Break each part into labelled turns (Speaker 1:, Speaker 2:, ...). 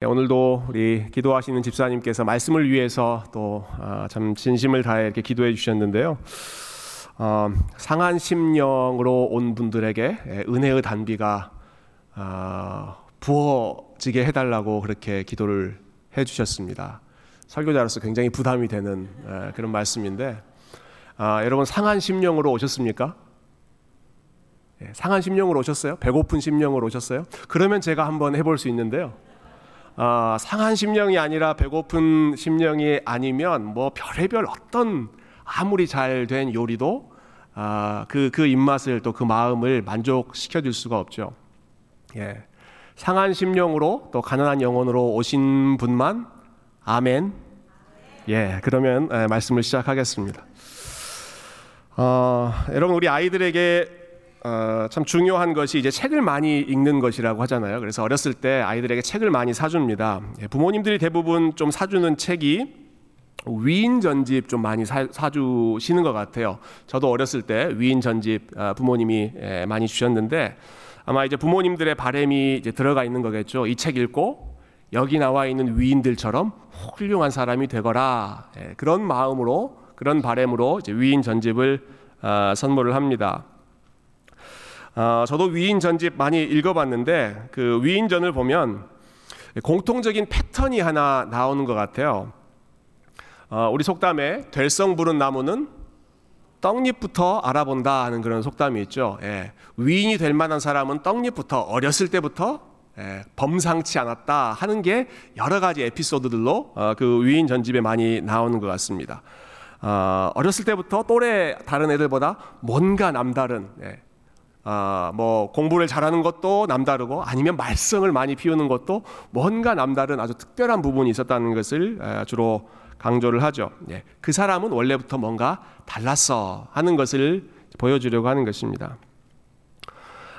Speaker 1: 네, 오늘도 우리 기도하시는 집사님께서 말씀을 위해서 또참 아, 진심을 다해 이렇게 기도해 주셨는데요. 어, 상한 심령으로 온 분들에게 예, 은혜의 단비가 어, 부어지게 해달라고 그렇게 기도를 해 주셨습니다. 설교자로서 굉장히 부담이 되는 에, 그런 말씀인데 아, 여러분 상한 심령으로 오셨습니까? 예, 상한 심령으로 오셨어요? 배고픈 심령으로 오셨어요? 그러면 제가 한번 해볼 수 있는데요. 어, 상한 심령이 아니라 배고픈 심령이 아니면 뭐 별의별 어떤 아무리 잘 된 요리도 아, 그, 그 입맛을 또 그 마음을 만족시켜 줄 수가 없죠. 예. 상한 심령으로 또 가난한 영혼으로 오신 분만 아멘. 예, 그러면 예, 말씀을 시작하겠습니다. 어, 여러분 우리 아이들에게 어, 참 중요한 것이 이제 책을 많이 읽는 것이라고 하잖아요. 그래서 어렸을 때 아이들에게 책을 많이 사줍니다. 예, 부모님들이 대부분 좀 사주는 책이 위인 전집 좀 많이 사, 사주시는 것 같아요. 저도 어렸을 때 위인 전집 아, 부모님이 예, 많이 주셨는데 아마 이제 부모님들의 바램이 이제 들어가 있는 거겠죠. 이 책 읽고 여기 나와 있는 위인들처럼 훌륭한 사람이 되거라 예, 그런 마음으로 그런 바램으로 이제 위인 전집을 아, 선물을 합니다. 어, 저도 위인 전집 많이 읽어봤는데 그 위인전을 보면 공통적인 패턴이 하나 나오는 것 같아요. 어, 우리 속담에 될성 부른 나무는 떡잎부터 알아본다 하는 그런 속담이 있죠. 예. 위인이 될 만한 사람은 떡잎부터 어렸을 때부터 예, 범상치 않았다 하는 게 여러 가지 에피소드들로 어, 그 위인 전집에 많이 나오는 것 같습니다. 어, 어렸을 때부터 또래 다른 애들보다 뭔가 남다른 예, 아, 뭐 공부를 잘하는 것도 남다르고 아니면 말썽을 많이 피우는 것도 뭔가 남다른 아주 특별한 부분이 있었다는 것을 주로 강조를 하죠. 예, 그 사람은 원래부터 뭔가 달랐어 하는 것을 보여주려고 하는 것입니다.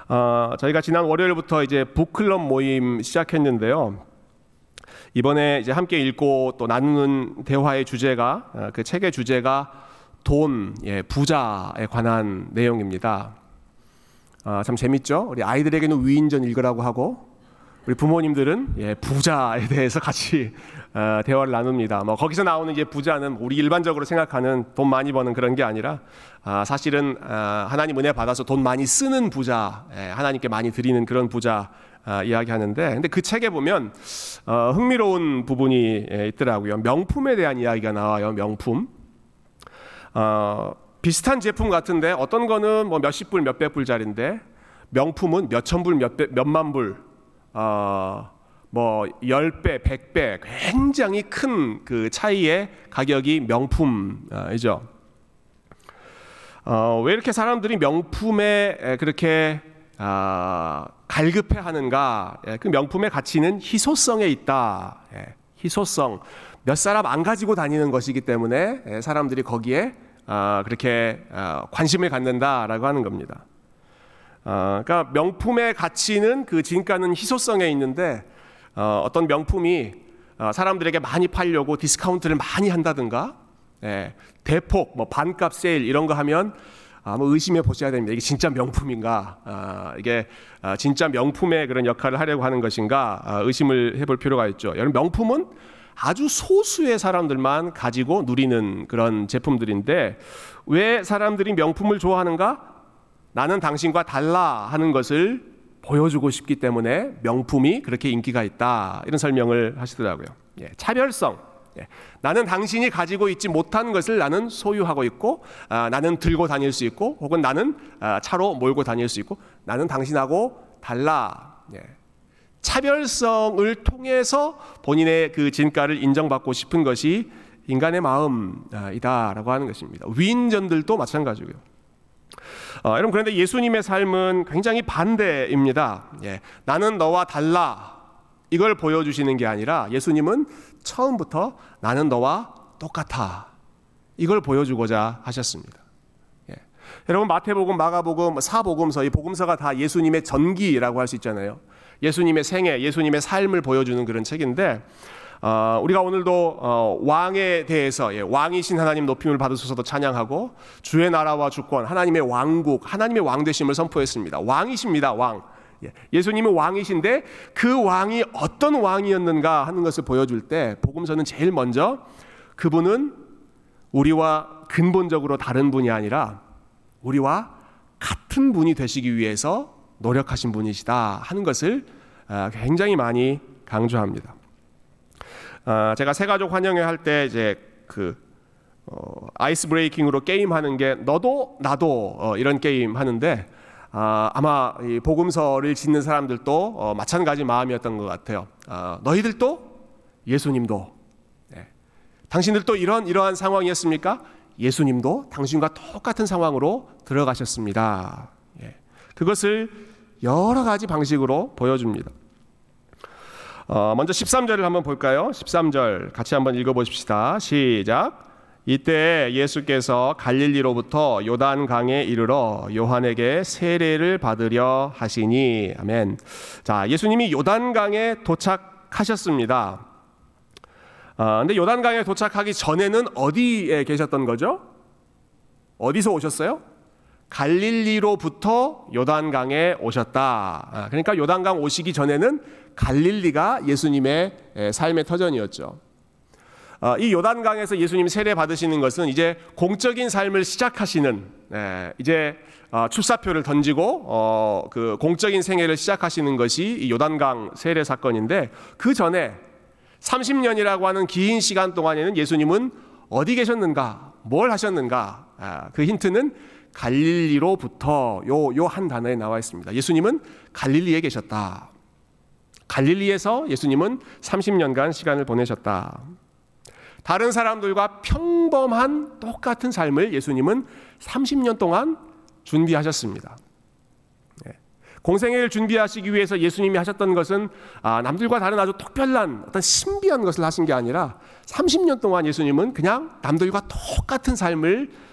Speaker 1: 어, 저희가 지난 월요일부터 이제 북클럽 모임 시작했는데요. 이번에 이제 함께 읽고 또 나누는 대화의 주제가 어, 그 책의 주제가 돈, 예, 부자에 관한 내용입니다. 아, 참 재밌죠? 우리 아이들에게는 위인전 읽으라고 하고 우리 부모님들은 예, 부자에 대해서 같이 어, 대화를 나눕니다. 뭐 거기서 나오는 이제 부자는 우리 일반적으로 생각하는 돈 많이 버는 그런 게 아니라 아, 사실은 아, 하나님 은혜 받아서 돈 많이 쓰는 부자, 예, 하나님께 많이 드리는 그런 부자 아, 이야기하는데, 근데 그 책에 보면 어, 흥미로운 부분이 예, 있더라고요. 명품에 대한 이야기가 나와요. 명품. 어, 비슷한 제품 같은데 어떤 거는 뭐 몇십 불, 몇백 불짜리인데 명품은 몇천 불, 몇백, 몇만 불, 어, 뭐 10배, 100배 굉장히 큰 그 차이의 가격이 명품이죠. 어, 왜 이렇게 사람들이 명품에 그렇게 아, 갈급해 하는가? 예, 그 명품의 가치는 희소성에 있다. 예, 희소성. 몇 사람 안 가지고 다니는 것이기 때문에 예, 사람들이 거기에 아, 그렇게 아, 관심을 갖는다라고 하는 겁니다. 아, 그러니까 명품의 가치는 그 진가는 희소성에 있는데 어, 어떤 명품이 사람들에게 많이 팔려고 디스카운트를 많이 한다든가 예, 대폭 뭐 반값 세일 이런 거 하면 아마 의심해 보셔야 됩니다. 이게 진짜 명품인가? 이게 진짜 명품의 그런 역할을 하려고 하는 것인가? 의심을 해볼 필요가 있죠. 여러분 명품은 아주 소수의 사람들만 가지고 누리는 그런 제품들인데 왜 사람들이 명품을 좋아하는가? 나는 당신과 달라 하는 것을 보여주고 싶기 때문에 명품이 그렇게 인기가 있다. 이런 설명을 하시더라고요. 예, 차별성. 예, 나는 당신이 가지고 있지 못한 것을 나는 소유하고 있고, 아, 나는 들고 다닐 수 있고, 혹은 나는 아, 차로 몰고 다닐 수 있고, 나는 당신하고 달라. 예, 차별성을 통해서 본인의 그 진가를 인정받고 싶은 것이 인간의 마음이다라고 하는 것입니다. 위인전들도 마찬가지고요. 어, 여러분 그런데 예수님의 삶은 굉장히 반대입니다. 예, 나는 너와 달라 이걸 보여주시는 게 아니라 예수님은 처음부터 나는 너와 똑같아 이걸 보여주고자 하셨습니다. 예. 여러분 마태복음, 마가복음, 사복음서 이 복음서가 다 예수님의 전기라고 할 수 있잖아요. 예수님의 생애, 예수님의 삶을 보여주는 그런 책인데 어, 우리가 오늘도 어, 왕에 대해서 예, 왕이신 하나님 높임을 받으소서도 찬양하고 주의 나라와 주권, 하나님의 왕국, 하나님의 왕 되심을 선포했습니다. 왕이십니다, 왕. 예, 예수님은 왕이신데 그 왕이 어떤 왕이었는가 하는 것을 보여줄 때 복음서는 제일 먼저 그분은 우리와 근본적으로 다른 분이 아니라 우리와 같은 분이 되시기 위해서 노력하신 분이시다 하는 것을 아, 굉장히 많이 강조합니다. 아, 제가 새가족 환영회 할 때 이제 그 어, 아이스 브레이킹으로 게임 하는 게 너도 나도 어, 이런 게임 하는데 아, 아마 이 복음서를 짓는 사람들도 어, 마찬가지 마음이었던 것 같아요. 아, 너희들도 예수님도 네. 당신들도 이런 이러한 상황이었습니까? 예수님도 당신과 똑같은 상황으로 들어가셨습니다. 예. 그것을 여러 가지 방식으로 보여줍니다. 어, 먼저 13절을 한번 볼까요? 13절 같이 한번 읽어보십시다. 시작. 이때 예수께서 갈릴리로부터 요단 강에 이르러 요한에게 세례를 받으려 하시니 아멘. 자, 예수님이 요단 강에 도착하셨습니다. 아, 근데 요단강에 도착하기 전에는 어디에 계셨던 거죠? 어디서 오셨어요? 갈릴리로부터 요단강에 오셨다. 아, 그러니까 요단강 오시기 전에는 갈릴리가 예수님의 삶의 터전이었죠. 아, 이 요단강에서 예수님 세례 받으시는 것은 이제 공적인 삶을 시작하시는 이제 아, 출사표를 던지고 어, 그 공적인 생애를 시작하시는 것이 이 요단강 세례 사건인데 그 전에 30년이라고 하는 긴 시간 동안에는 예수님은 어디 계셨는가, 뭘 하셨는가, 아, 그 힌트는 갈릴리로부터 요 요 한 단어에 나와 있습니다. 예수님은 갈릴리에 계셨다. 갈릴리에서 예수님은 30년간 시간을 보내셨다. 다른 사람들과 평범한 똑같은 삶을 예수님은 30년 동안 준비하셨습니다. 공생애를 준비하시기 위해서 예수님이 하셨던 것은 아, 남들과 다른 아주 특별한 어떤 신비한 것을 하신 게 아니라 30년 동안 예수님은 그냥 남들과 똑같은 삶을 아,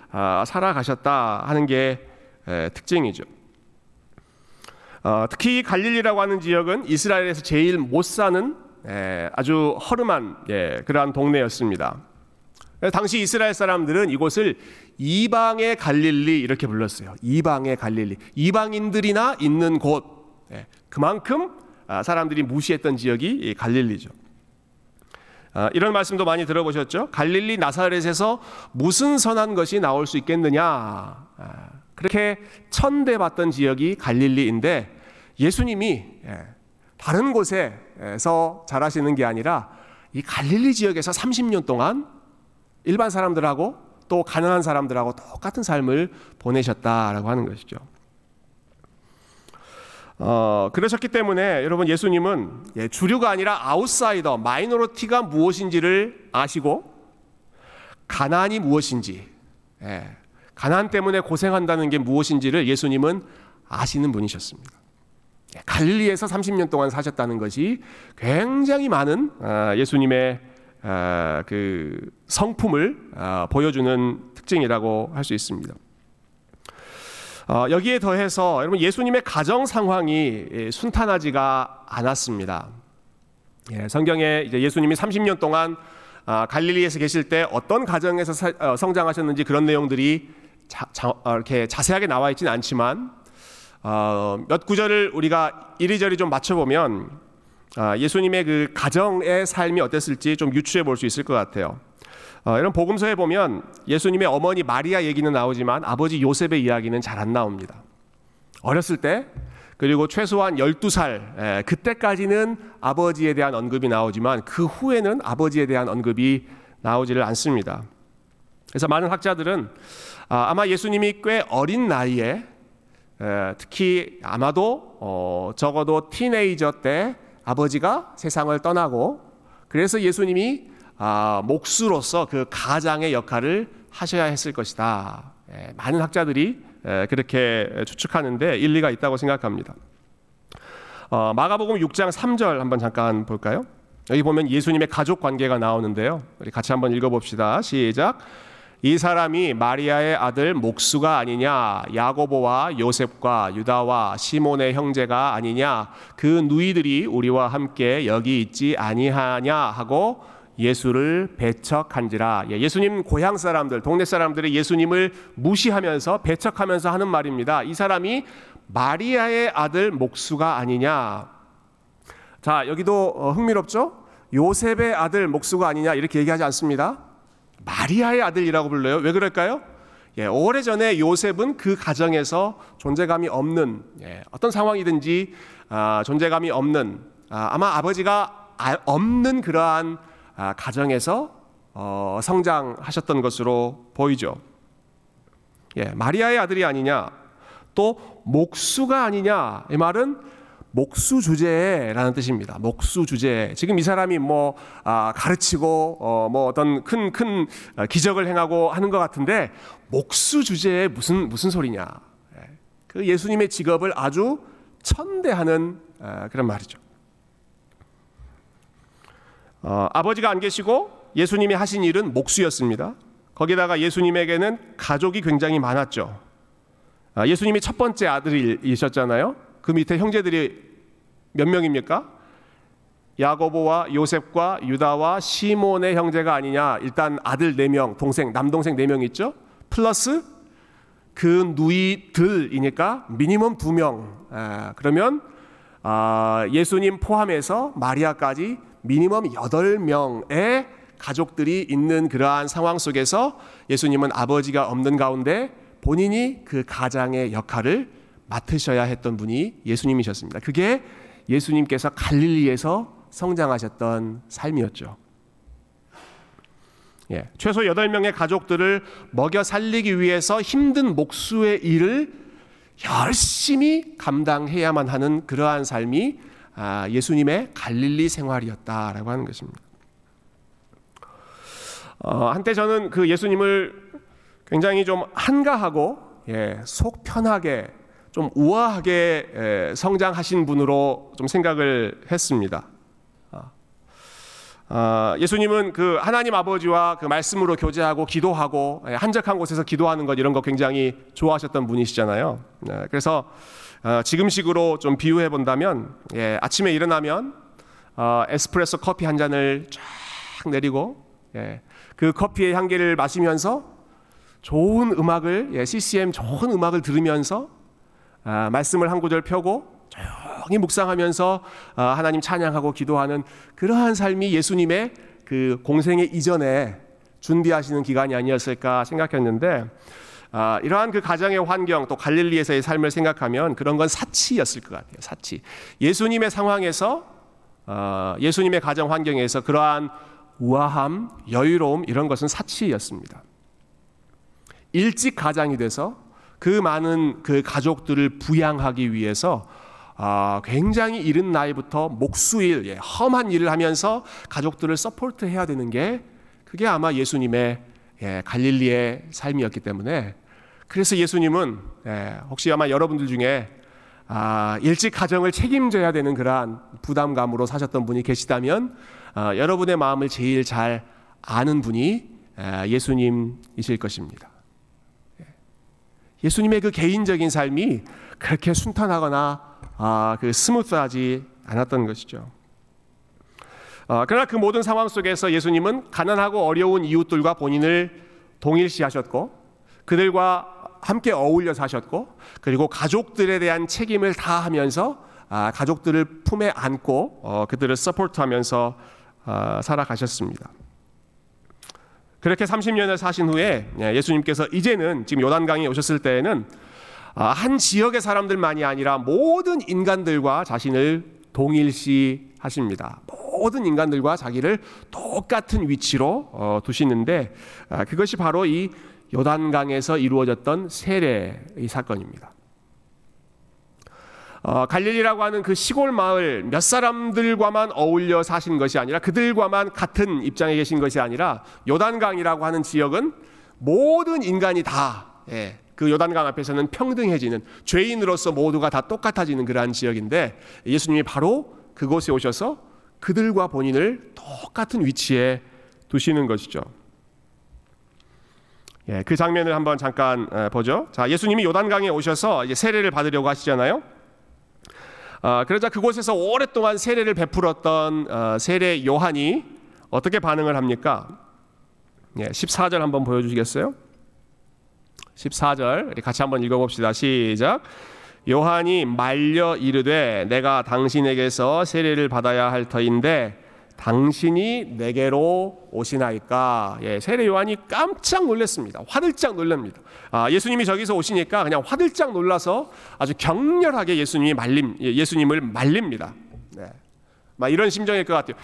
Speaker 1: 살아가셨다 하는 게 에, 특징이죠. 어, 특히 갈릴리라고 하는 지역은 이스라엘에서 제일 못 사는 에, 아주 허름한 예, 그러한 동네였습니다. 당시 이스라엘 사람들은 이곳을 이방의 갈릴리 이렇게 불렀어요. 이방의 갈릴리. 이방인들이나 있는 곳. 예, 그만큼 아, 사람들이 무시했던 지역이 갈릴리죠. 아, 이런 말씀도 많이 들어보셨죠? 갈릴리 나사렛에서 무슨 선한 것이 나올 수 있겠느냐? 아, 그렇게 천대받던 지역이 갈릴리인데 예수님이 예, 다른 곳에서 자라시는 게 아니라 이 갈릴리 지역에서 30년 동안 일반 사람들하고 또 가난한 사람들하고 똑같은 삶을 보내셨다라고 하는 것이죠. 어, 그러셨기 때문에 여러분 예수님은 예, 주류가 아니라 아웃사이더, minority가 무엇인지를 아시고 가난이 무엇인지, 예, 가난 때문에 고생한다는 게 무엇인지를 예수님은 아시는 분이셨습니다. 예, 갈릴리에서 30년 동안 사셨다는 것이 굉장히 많은 아, 예수님의 아, 그 성품을 아, 보여주는 특징이라고 할 수 있습니다. 어, 여기에 더해서 여러분 예수님의 가정 상황이 예, 순탄하지가 않았습니다. 예, 성경에 이제 예수님이 30년 동안 아, 갈릴리에서 계실 때 어떤 가정에서 어, 성장하셨는지 그런 내용들이 자, 자, 어, 이렇게 자세하게 나와 있지는 않지만 어, 몇 구절을 우리가 이리저리 좀 맞춰보면 아, 예수님의 그 가정의 삶이 어땠을지 좀 유추해 볼 수 있을 것 같아요. 어, 이런 복음서에 보면 예수님의 어머니 마리아 얘기는 나오지만 아버지 요셉의 이야기는 잘 안 나옵니다. 어렸을 때 그리고 최소한 12살 에, 그때까지는 아버지에 대한 언급이 나오지만 그 후에는 아버지에 대한 언급이 나오지를 않습니다. 그래서 많은 학자들은 아, 마 예수님이 꽤 어린 나이에 에, 특히 아마도 어, 적어도 티네이저 때 아버지가 세상을 떠나고 그래서 예수님이 아, 목수로서 그 가장의 역할을 하셔야 했을 것이다. 예, 많은 학자들이 예, 그렇게 추측하는데 일리가 있다고 생각합니다. 어, 마가복음 6장 3절 한번 잠깐 볼까요? 여기 보면 예수님의 가족 관계가 나오는데요. 우리 같이 한번 읽어봅시다. 시작. 이 사람이 마리아의 아들 목수가 아니냐 야고보와 요셉과 유다와 시몬의 형제가 아니냐 그 누이들이 우리와 함께 여기 있지 아니하냐 하고 예수를 배척한지라 예, 예수님 고향 사람들 동네 사람들이 예수님을 무시하면서 배척하면서 하는 말입니다 이 사람이 마리아의 아들 목수가 아니냐. 자, 여기도 어, 흥미롭죠? 요셉의 아들 목수가 아니냐 이렇게 얘기하지 않습니다. 마리아의 아들이라고 불러요. 왜 그럴까요? 예, 오래전에 요셉은 그 가정에서 존재감이 없는 예, 어떤 상황이든지 아, 존재감이 없는 아, 아마 아버지가 아, 없는 그러한 아, 가정에서 어, 성장하셨던 것으로 보이죠. 예, 마리아의 아들이 아니냐, 또 목수가 아니냐 이 말은 목수 주제라는 뜻입니다. 목수 주제. 지금 이 사람이 뭐 아, 가르치고 어, 뭐 어떤 큰큰 큰 어, 기적을 행하고 하는 것 같은데 목수 주제에 무슨 무슨 소리냐? 예. 그 예수님의 직업을 아주 천대하는 아, 그런 말이죠. 어, 아버지가 안 계시고 예수님이 하신 일은 목수였습니다. 거기다가 예수님에게는 가족이 굉장히 많았죠. 아, 예수님이 첫 번째 아들이셨잖아요. 그 밑에 형제들이 몇 명입니까? 야고보와 요셉과 유다와 시몬의 형제가 아니냐. 일단 아들 네 명, 동생, 남동생 네명 있죠. 플러스 그 누이들이니까 미니멈 두 명. 아, 그러면 아, 예수님 포함해서 마리아까지 미니멈 여덟 명의 가족들이 있는 그러한 상황 속에서 예수님은 아버지가 없는 가운데 본인이 그 가장의 역할을 맡으셔야 했던 분이 예수님이셨습니다. 그게 예수님께서 갈릴리에서 성장하셨던 삶이었죠. 예, 최소 8명의 가족들을 먹여 살리기 위해서 힘든 목수의 일을 열심히 감당해야만 하는 그러한 삶이 아, 예수님의 갈릴리 생활이었다라고 하는 것입니다. 어, 한때 저는 그 예수님을 굉장히 좀 한가하고 예, 속 편하게 좀 우아하게 예, 성장하신 분으로 좀 생각을 했습니다. 아, 예수님은 그 하나님 아버지와 그 말씀으로 교제하고 기도하고 예, 한적한 곳에서 기도하는 것 이런 거 굉장히 좋아하셨던 분이시잖아요. 네, 그래서 어, 지금식으로 좀 비유해 본다면 예, 아침에 일어나면 어, 에스프레소 커피 한 잔을 쫙 내리고 예, 그 커피의 향기를 마시면서 좋은 음악을 예, CCM 좋은 음악을 들으면서 아, 말씀을 한 구절 펴고 조용히 묵상하면서 아, 하나님 찬양하고 기도하는 그러한 삶이 예수님의 그 공생의 이전에 준비하시는 기간이 아니었을까 생각했는데 아, 이러한 그 가정의 환경 또 갈릴리에서의 삶을 생각하면 그런 건 사치였을 것 같아요. 사치. 예수님의 상황에서 어, 예수님의 가정 환경에서 그러한 우아함, 여유로움 이런 것은 사치였습니다. 일찍 가장이 돼서 그 많은 그 가족들을 부양하기 위해서 아, 굉장히 이른 나이부터 목수일, 예, 험한 일을 하면서 가족들을 서포트해야 되는 게 그게 아마 예수님의 예, 갈릴리의 삶이었기 때문에 그래서 예수님은 예, 혹시 아마 여러분들 중에 아, 일찍 가정을 책임져야 되는 그러한 부담감으로 사셨던 분이 계시다면 아, 여러분의 마음을 제일 잘 아는 분이 아, 예수님이실 것입니다. 예. 예수님의 그 개인적인 삶이 그렇게 순탄하거나 아, 그 스무스하지 않았던 것이죠. 아, 그러나 그 모든 상황 속에서 예수님은 가난하고 어려운 이웃들과 본인을 동일시하셨고 그들과 함께 어울려 사셨고 그리고 가족들에 대한 책임을 다하면서 아, 가족들을 품에 안고 어, 그들을 서포트하면서 아, 살아가셨습니다. 그렇게 30년을 사신 후에 예, 예수님께서 이제는 지금 요단강에 오셨을 때에는 아, 한 지역의 사람들만이 아니라 모든 인간들과 자신을 동일시 하십니다. 모든 인간들과 자기를 똑같은 위치로 어, 두시는데 아, 그것이 바로 이 요단강에서 이루어졌던 세례 의 사건입니다. 어, 갈릴리라고 하는 그 시골 마을 몇 사람들과만 어울려 사신 것이 아니라 그들과만 같은 입장에 계신 것이 아니라 요단강이라고 하는 지역은 모든 인간이 다 예, 그 요단강 앞에서는 평등해지는 죄인으로서 모두가 다 똑같아지는 그러한 지역인데 예수님이 바로 그곳에 오셔서 그들과 본인을 똑같은 위치에 두시는 것이죠. 예, 그 장면을 한번 잠깐 어, 보죠. 자, 예수님이 요단강에 오셔서 세례를 받으려고 하시잖아요. 어, 그러자 그곳에서 오랫동안 세례를 베풀었던 어, 세례 요한이 어떻게 반응을 합니까? 예, 14절 한번 보여주시겠어요? 14절 같이 한번 읽어봅시다. 시작. 요한이 말려 이르되 내가 당신에게서 세례를 받아야 할 터인데 당신이 내게로 오시나이까? 예, 세례 요한이 깜짝 놀랐습니다. 화들짝 놀랍니다. 아, 예수님이 저기서 오시니까 그냥 화들짝 놀라서 아주 격렬하게 예수님이 말림, 예, 예수님을 말립니다. 네. 막 이런 심정일 것 같아요.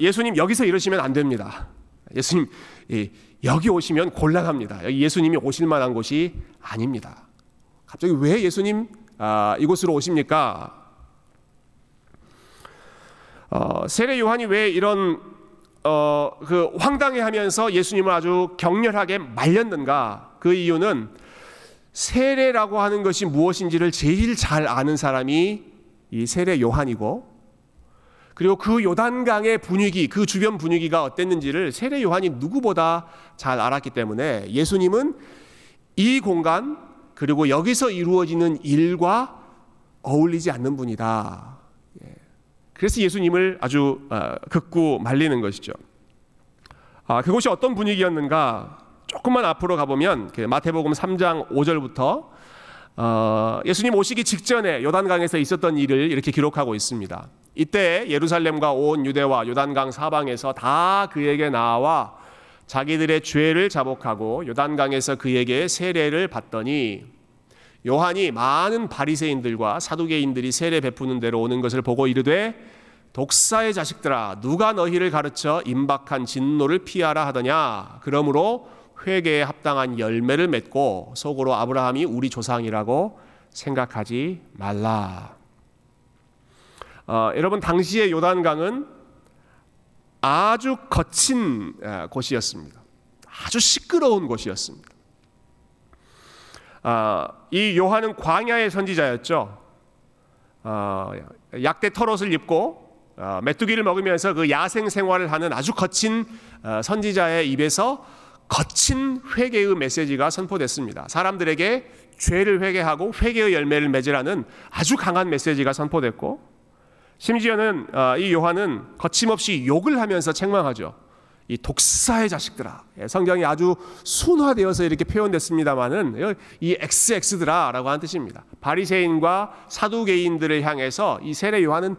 Speaker 1: 예수님 여기서 이러시면 안 됩니다. 예수님 예, 여기 오시면 곤란합니다. 여기 예수님이 오실 만한 곳이 아닙니다. 갑자기 왜 예수님 아, 이곳으로 오십니까? 어, 세례 요한이 왜 이런 어, 그 황당해하면서 예수님을 아주 격렬하게 말렸는가? 그 이유는 세례라고 하는 것이 무엇인지를 제일 잘 아는 사람이 이 세례 요한이고 그리고 그 요단강의 분위기, 그 주변 분위기가 어땠는지를 세례 요한이 누구보다 잘 알았기 때문에 예수님은 이 공간 그리고 여기서 이루어지는 일과 어울리지 않는 분이다. 그래서 예수님을 아주 어, 극구 말리는 것이죠. 아, 그곳이 어떤 분위기였는가? 조금만 앞으로 가보면 그 마태복음 3장 5절부터 어, 예수님 오시기 직전에 요단강에서 있었던 일을 이렇게 기록하고 있습니다. 이때 예루살렘과 온 유대와 요단강 사방에서 다 그에게 나와 자기들의 죄를 자복하고 요단강에서 그에게 세례를 받더니 요한이 많은 바리새인들과 사두개인들이 세례 베푸는 대로 오는 것을 보고 이르되 독사의 자식들아 누가 너희를 가르쳐 임박한 진노를 피하라 하더냐 그러므로 회개에 합당한 열매를 맺고 속으로 아브라함이 우리 조상이라고 생각하지 말라. 어, 여러분 당시의 요단강은 아주 거친 곳이었습니다. 아주 시끄러운 곳이었습니다. 아, 이 요한은 광야의 선지자였죠. 어, 약대 털옷을 입고 어, 메뚜기를 먹으면서 그 야생 생활을 하는 아주 거친 어, 선지자의 입에서 거친 회개의 메시지가 선포됐습니다. 사람들에게 죄를 회개하고 회개의 열매를 맺으라는 아주 강한 메시지가 선포됐고 심지어는 이 요한은 거침없이 욕을 하면서 책망하죠. 이 독사의 자식들아. 예, 성경이 아주 순화되어서 이렇게 표현됐습니다만은 이 XX들아라고 하는 뜻입니다. 바리새인과 사두개인들을 향해서 이 세례 요한은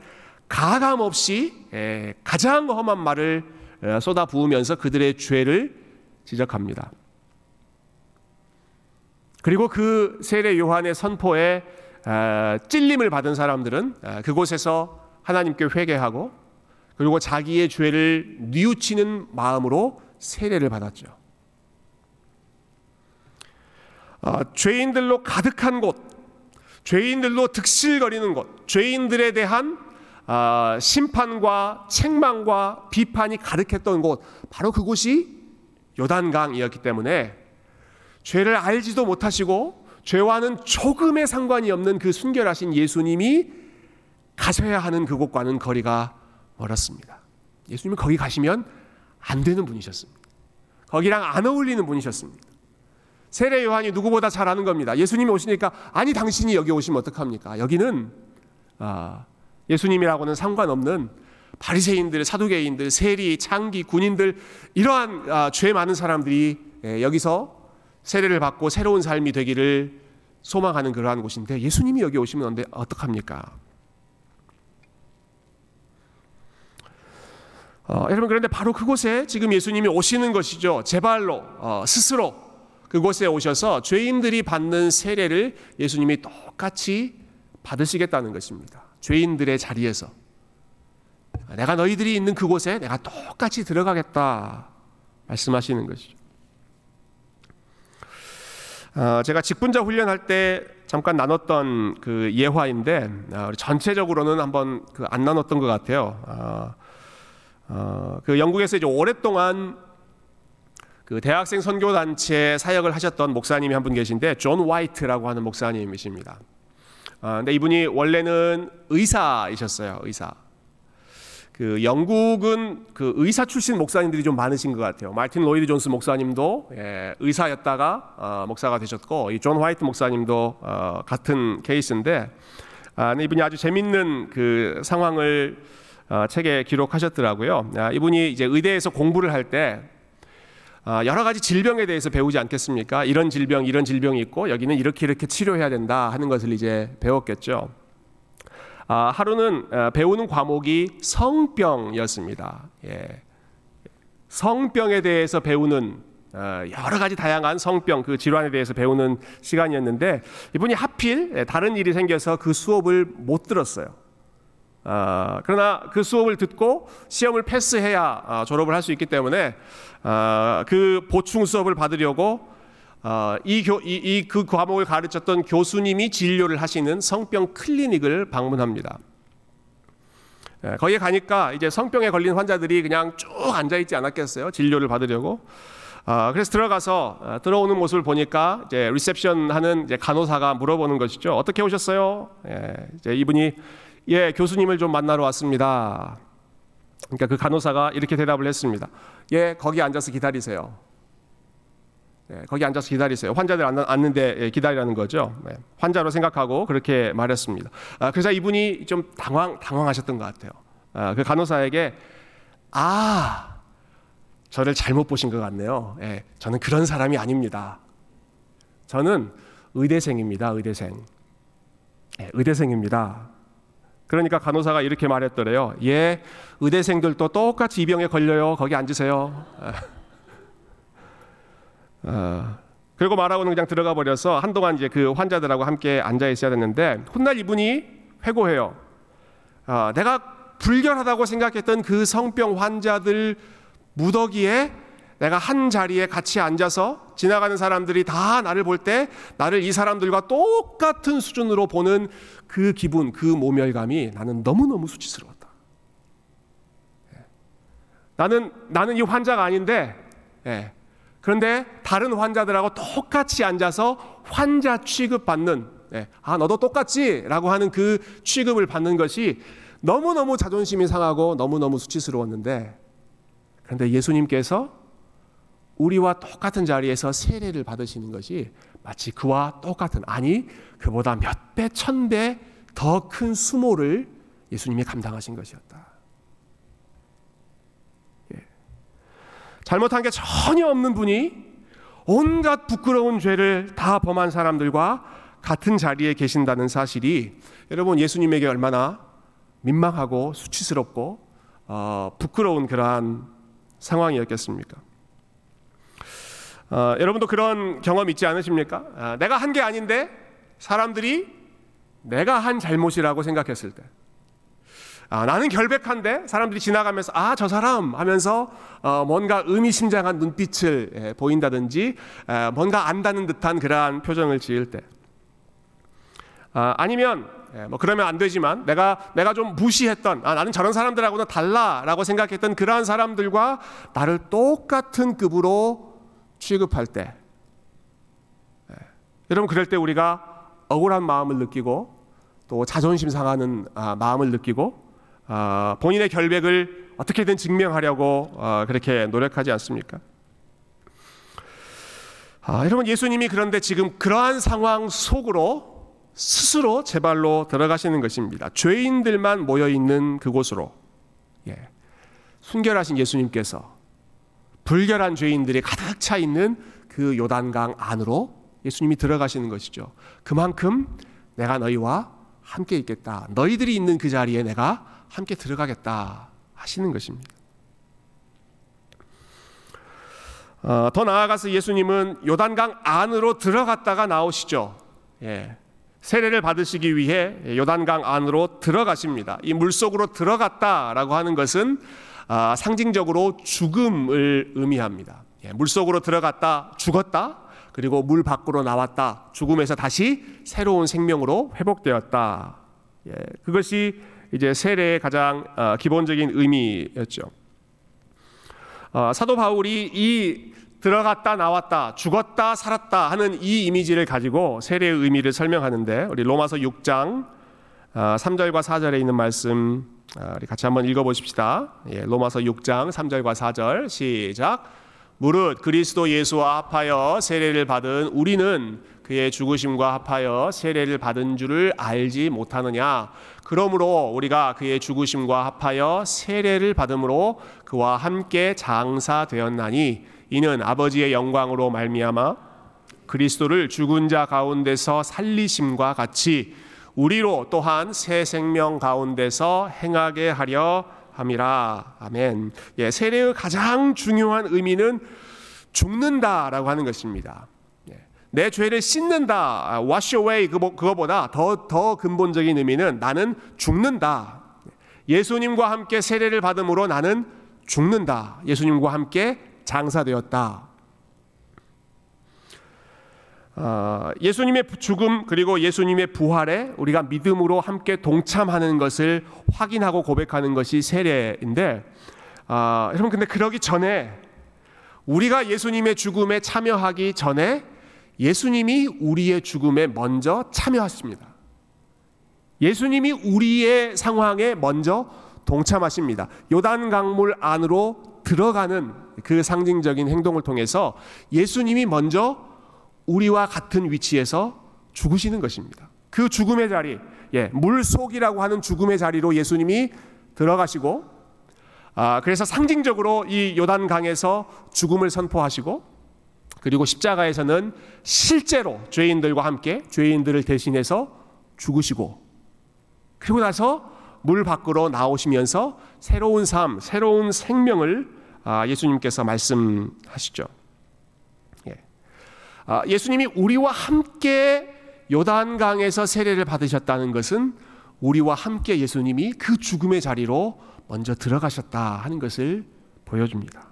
Speaker 1: 가감 없이 예, 가장 험한 말을 어, 쏟아 부으면서 그들의 죄를 지적합니다. 그리고 그 세례 요한의 선포에 어, 찔림을 받은 사람들은 어, 그곳에서 하나님께 회개하고 그리고 자기의 죄를 뉘우치는 마음으로 세례를 받았죠. 아, 죄인들로 가득한 곳, 죄인들로 득실거리는 곳, 죄인들에 대한 아, 심판과 책망과 비판이 가득했던 곳, 바로 그곳이 요단강이었기 때문에 죄를 알지도 못하시고 죄와는 조금의 상관이 없는 그 순결하신 예수님이 가셔야 하는 그곳과는 거리가 멀었습니다. 예수님은 거기 가시면 안 되는 분이셨습니다. 거기랑 안 어울리는 분이셨습니다. 세례 요한이 누구보다 잘 아는 겁니다. 예수님이 오시니까 아니 당신이 여기 오시면 어떡합니까? 여기는 아, 예수님이라고는 상관없는 바리새인들, 사두개인들, 세리, 창기, 군인들 이러한 아, 죄 많은 사람들이 예, 여기서 세례를 받고 새로운 삶이 되기를 소망하는 그러한 곳인데 예수님이 여기 오시면 어떡합니까? 어, 여러분 그런데 바로 그곳에 지금 예수님이 오시는 것이죠. 제 발로 어, 스스로 그곳에 오셔서 죄인들이 받는 세례를 예수님이 똑같이 받으시겠다는 것입니다. 죄인들의 자리에서 내가 너희들이 있는 그곳에 내가 똑같이 들어가겠다 말씀하시는 것이죠. 어, 제가 직분자 훈련할 때 잠깐 나눴던 그 예화인데 어, 전체적으로는 한번 그 안 나눴던 것 같아요. 어, 어, 그 영국에서 이제 오랫동안 그 대학생 선교 단체 사역을 하셨던 목사님이 한 분 계신데 존 화이트라고 하는 목사님이십니다. 아, 근데 이분이 원래는 의사이셨어요. 의사. 그 영국은 그 의사 출신 목사님들이 좀 많으신 것 같아요. 마틴 로이드 존스 목사님도 예, 의사였다가 어, 목사가 되셨고 이 존 화이트 목사님도 어, 같은 케이스인데 아, 이분이 아주 재밌는 그 상황을 어, 책에 기록하셨더라고요. 아, 이분이 이제 의대에서 공부를 할 때 아, 여러 가지 질병에 대해서 배우지 않겠습니까? 이런 질병, 이런 질병이 있고 여기는 이렇게 이렇게 치료해야 된다 하는 것을 이제 배웠겠죠. 아, 하루는 아, 배우는 과목이 성병이었습니다. 예. 성병에 대해서 배우는 어, 여러 가지 다양한 성병 그 질환에 대해서 배우는 시간이었는데 이분이 하필 예, 다른 일이 생겨서 그 수업을 못 들었어요. 어, 그러나 그 수업을 듣고 시험을 패스해야 어, 졸업을 할 수 있기 때문에 어, 그 보충 수업을 받으려고 어, 이그 그 과목을 가르쳤던 교수님이 진료를 하시는 성병 클리닉을 방문합니다. 예, 거기에 가니까 이제 성병에 걸린 환자들이 그냥 쭉 앉아 있지 않았겠어요? 진료를 받으려고. 아, 그래서 들어가서 아, 들어오는 모습을 보니까 이제 리셉션 하는 이제 간호사가 물어보는 것이죠. 어떻게 오셨어요? 예, 이제 이분이 예, 교수님을 좀 만나러 왔습니다. 그러니까 그 간호사가 이렇게 대답을 했습니다. 예, 거기 앉아서 기다리세요. 예, 거기 앉아서 기다리세요. 환자들 앉는데 예, 기다리라는 거죠. 네, 환자로 생각하고 그렇게 말했습니다. 아, 그래서 이분이 좀 당황 당황하셨던 것 같아요. 아, 그 간호사에게 아 저를 잘못 보신 것 같네요. 예, 저는 그런 사람이 아닙니다. 저는 의대생입니다. 의대생. 예, 의대생입니다. 그러니까 간호사가 이렇게 말했더래요. 예, 의대생들도 똑같이 이 병에 걸려요. 거기 앉으세요. 어, 그리고 말하고는 그냥 들어가 버려서 한동안 이제 그 환자들하고 함께 앉아 있어야 됐는데 훗날 이분이 회고해요. 어, 내가 불결하다고 생각했던 그 성병 환자들 무더기에 내가 한 자리에 같이 앉아서 지나가는 사람들이 다 나를 볼 때 나를 이 사람들과 똑같은 수준으로 보는 그 기분, 그 모멸감이 나는 너무너무 수치스러웠다. 예. 나는, 나는 이 환자가 아닌데, 예. 그런데 다른 환자들하고 똑같이 앉아서 환자 취급받는, 예. 아, 너도 똑같지? 라고 하는 그 취급을 받는 것이 너무너무 자존심이 상하고 너무너무 수치스러웠는데, 그런데 예수님께서 우리와 똑같은 자리에서 세례를 받으시는 것이 마치 그와 똑같은 아니 그보다 몇 배, 천 배 더 큰 수모를 예수님이 감당하신 것이었다. 잘못한 게 전혀 없는 분이 온갖 부끄러운 죄를 다 범한 사람들과 같은 자리에 계신다는 사실이 여러분 예수님에게 얼마나 민망하고 수치스럽고 어, 부끄러운 그러한 상황이었겠습니까? 어, 여러분도 그런 경험 있지 않으십니까? 아, 내가 한 게 아닌데 사람들이 내가 한 잘못이라고 생각했을 때, 아, 나는 결백한데 사람들이 지나가면서 아 저 사람 하면서 어, 뭔가 의미심장한 눈빛을 예, 보인다든지 에, 뭔가 안다는 듯한 그러한 표정을 지을 때, 아, 아니면 예, 뭐 그러면 안 되지만 내가 내가 좀 무시했던 아, 나는 저런 사람들하고는 달라라고 생각했던 그러한 사람들과 나를 똑같은 급으로 취급할 때 예, 여러분 그럴 때 우리가 억울한 마음을 느끼고 또 자존심 상하는 아, 마음을 느끼고 아, 본인의 결백을 어떻게든 증명하려고 아, 그렇게 노력하지 않습니까? 아, 여러분 예수님이 그런데 지금 그러한 상황 속으로 스스로 제 발로 들어가시는 것입니다. 죄인들만 모여 있는 그곳으로 예. 순결하신 예수님께서 불결한 죄인들이 가득 차 있는 그 요단강 안으로 예수님이 들어가시는 것이죠. 그만큼 내가 너희와 함께 있겠다. 너희들이 있는 그 자리에 내가 함께 들어가겠다 하시는 것입니다. 어, 더 나아가서 예수님은 요단강 안으로 들어갔다가 나오시죠. 예. 세례를 받으시기 위해 요단강 안으로 들어가십니다. 이 물속으로 들어갔다라고 하는 것은 아, 상징적으로 죽음을 의미합니다. 예, 물속으로 들어갔다 죽었다 그리고 물 밖으로 나왔다 죽음에서 다시 새로운 생명으로 회복되었다. 예, 그것이 이제 세례의 가장 어, 기본적인 의미였죠. 어, 사도 바울이 이 들어갔다 나왔다 죽었다 살았다 하는 이 이미지를 가지고 세례의 의미를 설명하는데 우리 로마서 6장 3절과 아, 4절에 있는 말씀 아, 우리 같이 한번 읽어보십시다. 예, 로마서 6장 3절과 4절 시작. 무릇 그리스도 예수와 합하여 세례를 받은 우리는 그의 죽으심과 합하여 세례를 받은 줄을 알지 못하느냐. 그러므로 우리가 그의 죽으심과 합하여 세례를 받음으로 그와 함께 장사되었나니 이는 아버지의 영광으로 말미암아 그리스도를 죽은 자 가운데서 살리심과 같이 우리로 또한 새 생명 가운데서 행하게 하려 함이라. 아멘. 예, 세례의 가장 중요한 의미는 죽는다라고 하는 것입니다. 예, 내 죄를 씻는다, 아, wash away 그거보다 더, 더 근본적인 의미는 나는 죽는다. 예수님과 함께 세례를 받음으로 나는 죽는다. 예수님과 함께 장사되었다. 어, 예수님의 죽음 그리고 예수님의 부활에 우리가 믿음으로 함께 동참하는 것을 확인하고 고백하는 것이 세례인데 어, 여러분 근데 그러기 전에 우리가 예수님의 죽음에 참여하기 전에 예수님이 우리의 죽음에 먼저 참여하십니다. 예수님이 우리의 상황에 먼저 동참하십니다. 요단 강물 안으로 들어가는 그 상징적인 행동을 통해서 예수님이 먼저 우리와 같은 위치에서 죽으시는 것입니다. 그 죽음의 자리, 예, 물 속이라고 하는 죽음의 자리로 예수님이 들어가시고, 아, 그래서 상징적으로 이 요단 강에서 죽음을 선포하시고, 그리고 십자가에서는 실제로 죄인들과 함께 죄인들을 대신해서 죽으시고, 그리고 나서 물 밖으로 나오시면서 새로운 삶, 새로운 생명을 아, 예수님께서 말씀하시죠. 아, 예수님이 우리와 함께 요단강에서 세례를 받으셨다는 것은 우리와 함께 예수님이 그 죽음의 자리로 먼저 들어가셨다 하는 것을 보여줍니다.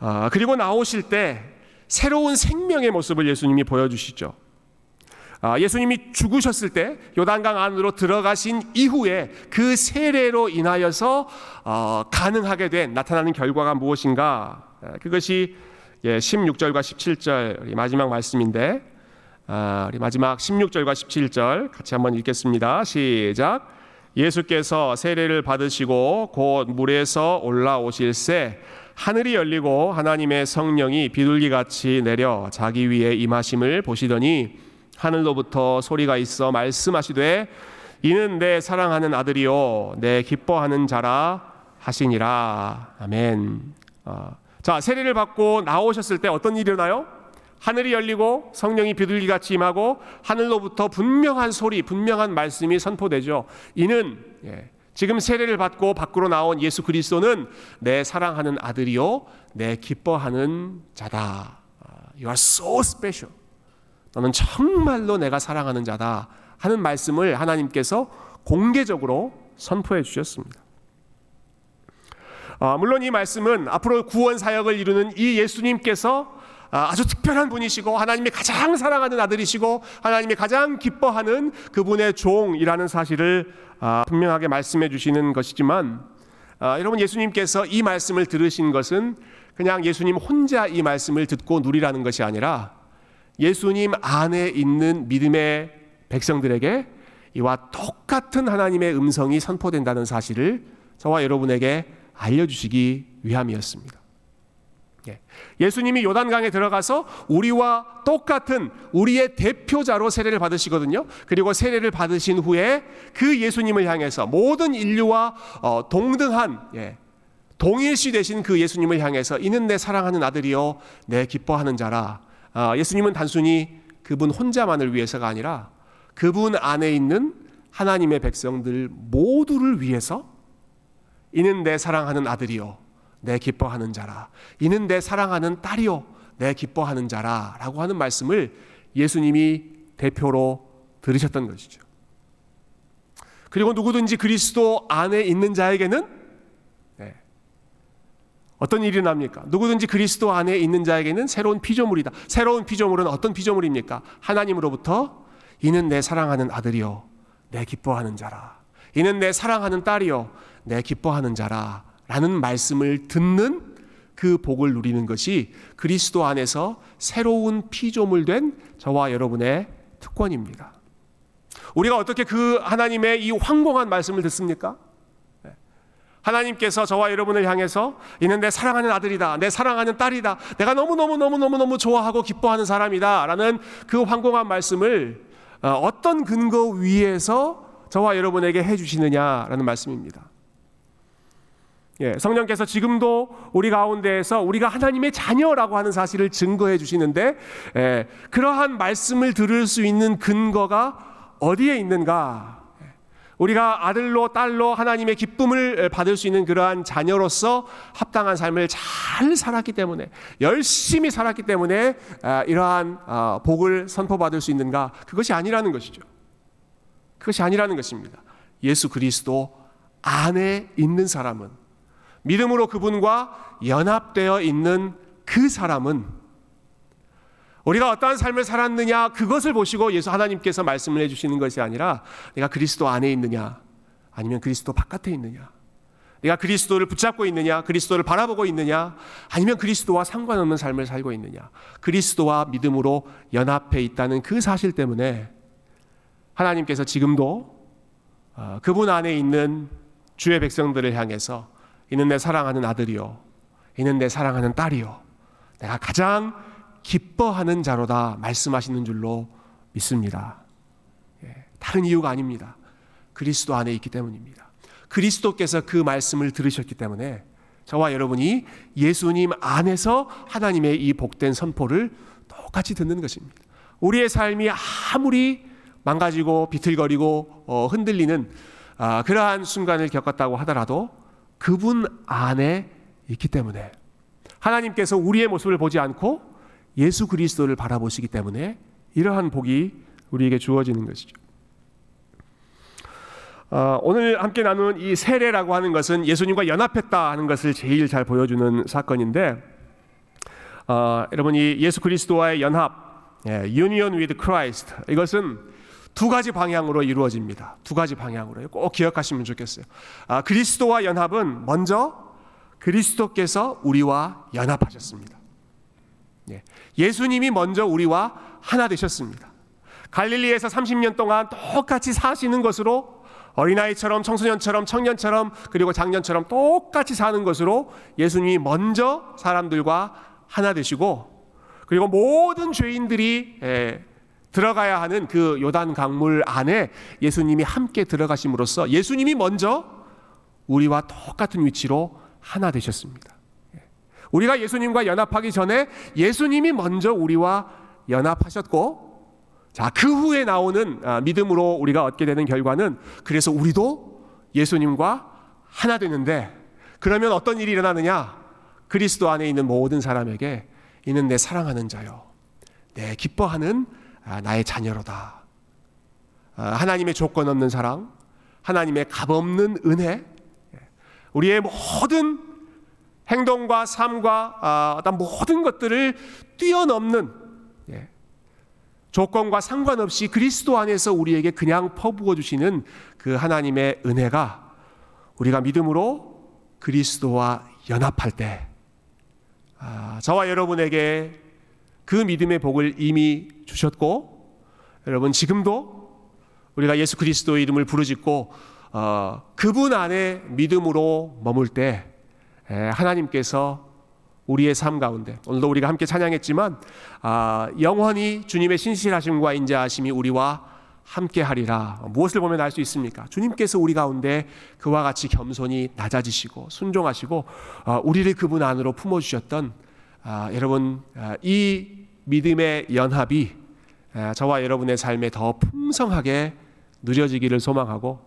Speaker 1: 아, 그리고 나오실 때 새로운 생명의 모습을 예수님이 보여주시죠. 아, 예수님이 죽으셨을 때 요단강 안으로 들어가신 이후에 그 세례로 인하여서 어, 가능하게 된 나타나는 결과가 무엇인가? 그것이 16절과 예, 17절 마지막 말씀인데 아, 우리 마지막 16절과 17절 같이 한번 읽겠습니다. 시작. 예수께서 세례를 받으시고 곧 물에서 올라오실새 하늘이 열리고 하나님의 성령이 비둘기 같이 내려 자기 위에 임하심을 보시더니 하늘로부터 소리가 있어 말씀하시되 이는 내 사랑하는 아들이요 내 기뻐하는 자라 하시니라 아멘. 아, 자, 세례를 받고 나오셨을 때 어떤 일이 일어나요? 하늘이 열리고 성령이 비둘기 같이 임하고 하늘로부터 분명한 소리, 분명한 말씀이 선포되죠. 이는 예, 지금 세례를 받고 밖으로 나온 예수 그리스도는 내 사랑하는 아들이요, 내 기뻐하는 자다. 아, you are so special. 너는 정말로 내가 사랑하는 자다. 하는 말씀을 하나님께서 공개적으로 선포해 주셨습니다. 어, 물론 이 말씀은 앞으로 구원 사역을 이루는 이 예수님께서 아, 아주 특별한 분이시고 하나님이 가장 사랑하는 아들이시고 하나님이 가장 기뻐하는 그분의 종이라는 사실을 아, 분명하게 말씀해 주시는 것이지만 아, 여러분 예수님께서 이 말씀을 들으신 것은 그냥 예수님 혼자 이 말씀을 듣고 누리라는 것이 아니라 예수님 안에 있는 믿음의 백성들에게 이와 똑같은 하나님의 음성이 선포된다는 사실을 저와 여러분에게 알려주시기 위함이었습니다. 예. 예수님이 요단강에 들어가서 우리와 똑같은 우리의 대표자로 세례를 받으시거든요. 그리고 세례를 받으신 후에 그 예수님을 향해서 모든 인류와 어, 동등한 예, 동일시 되신 그 예수님을 향해서 이는 내 사랑하는 아들이요 내 기뻐하는 자라. 아, 예수님은 단순히 그분 혼자만을 위해서가 아니라 그분 안에 있는 하나님의 백성들 모두를 위해서 이는 내 사랑하는 아들이요 내 기뻐하는 자라 이는 내 사랑하는 딸이요 내 기뻐하는 자라 라고 하는 말씀을 예수님이 대표로 들으셨던 것이죠. 그리고 누구든지 그리스도 안에 있는 자에게는 네. 어떤 일이 납니까? 누구든지 그리스도 안에 있는 자에게는 새로운 피조물이다. 새로운 피조물은 어떤 피조물입니까? 하나님으로부터 이는 내 사랑하는 아들이요 내 기뻐하는 자라. 이는 내 사랑하는 딸이요 내 기뻐하는 자라 라는 말씀을 듣는 그 복을 누리는 것이 그리스도 안에서 새로운 피조물 된 저와 여러분의 특권입니다. 우리가 어떻게 그 하나님의 이 황공한 말씀을 듣습니까? 네. 하나님께서 저와 여러분을 향해서 이는 내 사랑하는 아들이다. 내 사랑하는 딸이다. 내가 너무너무너무너무너무 좋아하고 기뻐하는 사람이다. 라는 그 황공한 말씀을 어, 어떤 근거 위에서 저와 여러분에게 해주시느냐라는 말씀입니다. 예, 성령께서 지금도 우리 가운데에서 우리가 하나님의 자녀라고 하는 사실을 증거해 주시는데 예, 그러한 말씀을 들을 수 있는 근거가 어디에 있는가? 우리가 아들로 딸로 하나님의 기쁨을 받을 수 있는 그러한 자녀로서 합당한 삶을 잘 살았기 때문에 열심히 살았기 때문에 아, 이러한 아, 복을 선포받을 수 있는가? 그것이 아니라는 것이죠. 그것이 아니라는 것입니다. 예수 그리스도 안에 있는 사람은 믿음으로 그분과 연합되어 있는 그 사람은 우리가 어떠한 삶을 살았느냐 그것을 보시고 예수 하나님께서 말씀을 해주시는 것이 아니라 내가 그리스도 안에 있느냐 아니면 그리스도 바깥에 있느냐 내가 그리스도를 붙잡고 있느냐 그리스도를 바라보고 있느냐 아니면 그리스도와 상관없는 삶을 살고 있느냐 그리스도와 믿음으로 연합해 있다는 그 사실 때문에 하나님께서 지금도 어, 그분 안에 있는 주의 백성들을 향해서 이는 내 사랑하는 아들이요 이는 내 사랑하는 딸이요 내가 가장 기뻐하는 자로다 말씀하시는 줄로 믿습니다. 예, 다른 이유가 아닙니다. 그리스도 안에 있기 때문입니다. 그리스도께서 그 말씀을 들으셨기 때문에 저와 여러분이 예수님 안에서 하나님의 이 복된 선포를 똑같이 듣는 것입니다. 우리의 삶이 아무리 망가지고 비틀거리고 어, 흔들리는 아, 그러한 순간을 겪었다고 하더라도 그분 안에 있기 때문에 하나님께서 우리의 모습을 보지 않고 예수 그리스도를 바라보시기 때문에 이러한 복이 우리에게 주어지는 것이죠. 어, 오늘 함께 나눈 이 세례라고 하는 것은 예수님과 연합했다 하는 것을 제일 잘 보여주는 사건인데 어, 여러분이 예수 그리스도와의 연합, 예, Union with Christ 이것은 두 가지 방향으로 이루어집니다. 두 가지 방향으로 꼭 기억하시면 좋겠어요. 아, 그리스도와 연합은 먼저 그리스도께서 우리와 연합하셨습니다. 예, 예수님이 먼저 우리와 하나 되셨습니다. 갈릴리에서 30년 동안 똑같이 사시는 것으로 어린아이처럼 청소년처럼 청년처럼 그리고 장년처럼 똑같이 사는 것으로 예수님이 먼저 사람들과 하나 되시고 그리고 모든 죄인들이 예, 들어가야 하는 그 요단 강물 안에 예수님이 함께 들어가심으로써 예수님이 먼저 우리와 똑같은 위치로 하나 되셨습니다. 우리가 예수님과 연합하기 전에 예수님이 먼저 우리와 연합하셨고 자, 그 후에 나오는 아, 믿음으로 우리가 얻게 되는 결과는 그래서 우리도 예수님과 하나 되는데 그러면 어떤 일이 일어나느냐? 그리스도 안에 있는 모든 사람에게 이는 내 사랑하는 자요. 내 기뻐하는 아, 나의 자녀로다. 아, 하나님의 조건 없는 사랑, 하나님의 값 없는 은혜, 예. 우리의 모든 행동과 삶과 아, 어떤 모든 것들을 뛰어넘는 예. 조건과 상관없이 그리스도 안에서 우리에게 그냥 퍼부어 주시는 그 하나님의 은혜가 우리가 믿음으로 그리스도와 연합할 때 저와 여러분에게 그 믿음의 복을 이미 주셨고 여러분 지금도 우리가 예수 그리스도의 이름을 부르짖고 어, 그분 안에 믿음으로 머물 때 에, 하나님께서 우리의 삶 가운데 오늘도 우리가 함께 찬양했지만 아, 영원히 주님의 신실하심과 인자하심이 우리와 함께 하리라. 무엇을 보면 알 수 있습니까? 주님께서 우리 가운데 그와 같이 겸손히 낮아지시고 순종하시고 어, 우리를 그분 안으로 품어 주셨던 아, 여러분 아, 이 믿음의 연합이 아, 저와 여러분의 삶에 더 풍성하게 누려지기를 소망하고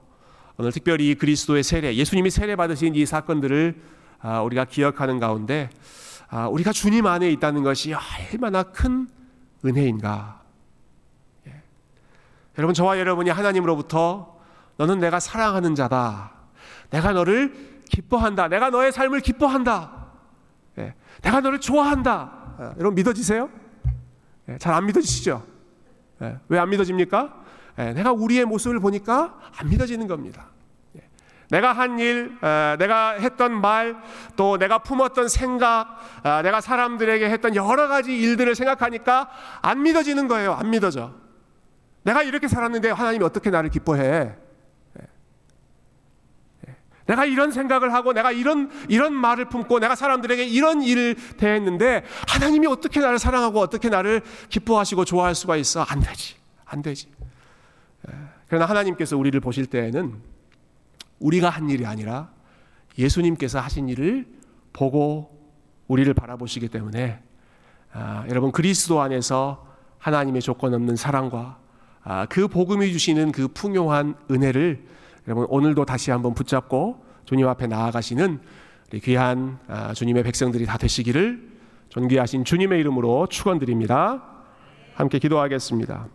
Speaker 1: 오늘 특별히 그리스도의 세례, 예수님이 세례 받으신 이 사건들을 아, 우리가 기억하는 가운데 아, 우리가 주님 안에 있다는 것이 얼마나 큰 은혜인가. 예. 여러분 저와 여러분이 하나님으로부터 너는 내가 사랑하는 자다. 내가 너를 기뻐한다. 내가 너의 삶을 기뻐한다. 예. 내가 너를 좋아한다. 예, 여러분 믿어지세요? 예, 잘안 믿어지시죠? 왜 안 믿어집니까? 내가 우리의 모습을 보니까 안 믿어지는 겁니다. 내가 한 일, 내가 했던 말, 또 내가 품었던 생각, 내가 사람들에게 했던 여러 가지 일들을 생각하니까 안 믿어지는 거예요. 안 믿어져. 내가 이렇게 살았는데 하나님이 어떻게 나를 기뻐해? 내가 이런 생각을 하고 내가 이런 이런 말을 품고 내가 사람들에게 이런 일을 대했는데 하나님이 어떻게 나를 사랑하고 어떻게 나를 기뻐하시고 좋아할 수가 있어? 안 되지. 안 되지. 그러나 하나님께서 우리를 보실 때에는 우리가 한 일이 아니라 예수님께서 하신 일을 보고 우리를 바라보시기 때문에 아, 여러분 그리스도 안에서 하나님의 조건 없는 사랑과 아, 그 복음이 주시는 그 풍요한 은혜를 여러분 오늘도 다시 한번 붙잡고 주님 앞에 나아가시는 우리 귀한 아, 주님의 백성들이 다 되시기를 존귀하신 주님의 이름으로 축원드립니다. 함께 기도하겠습니다.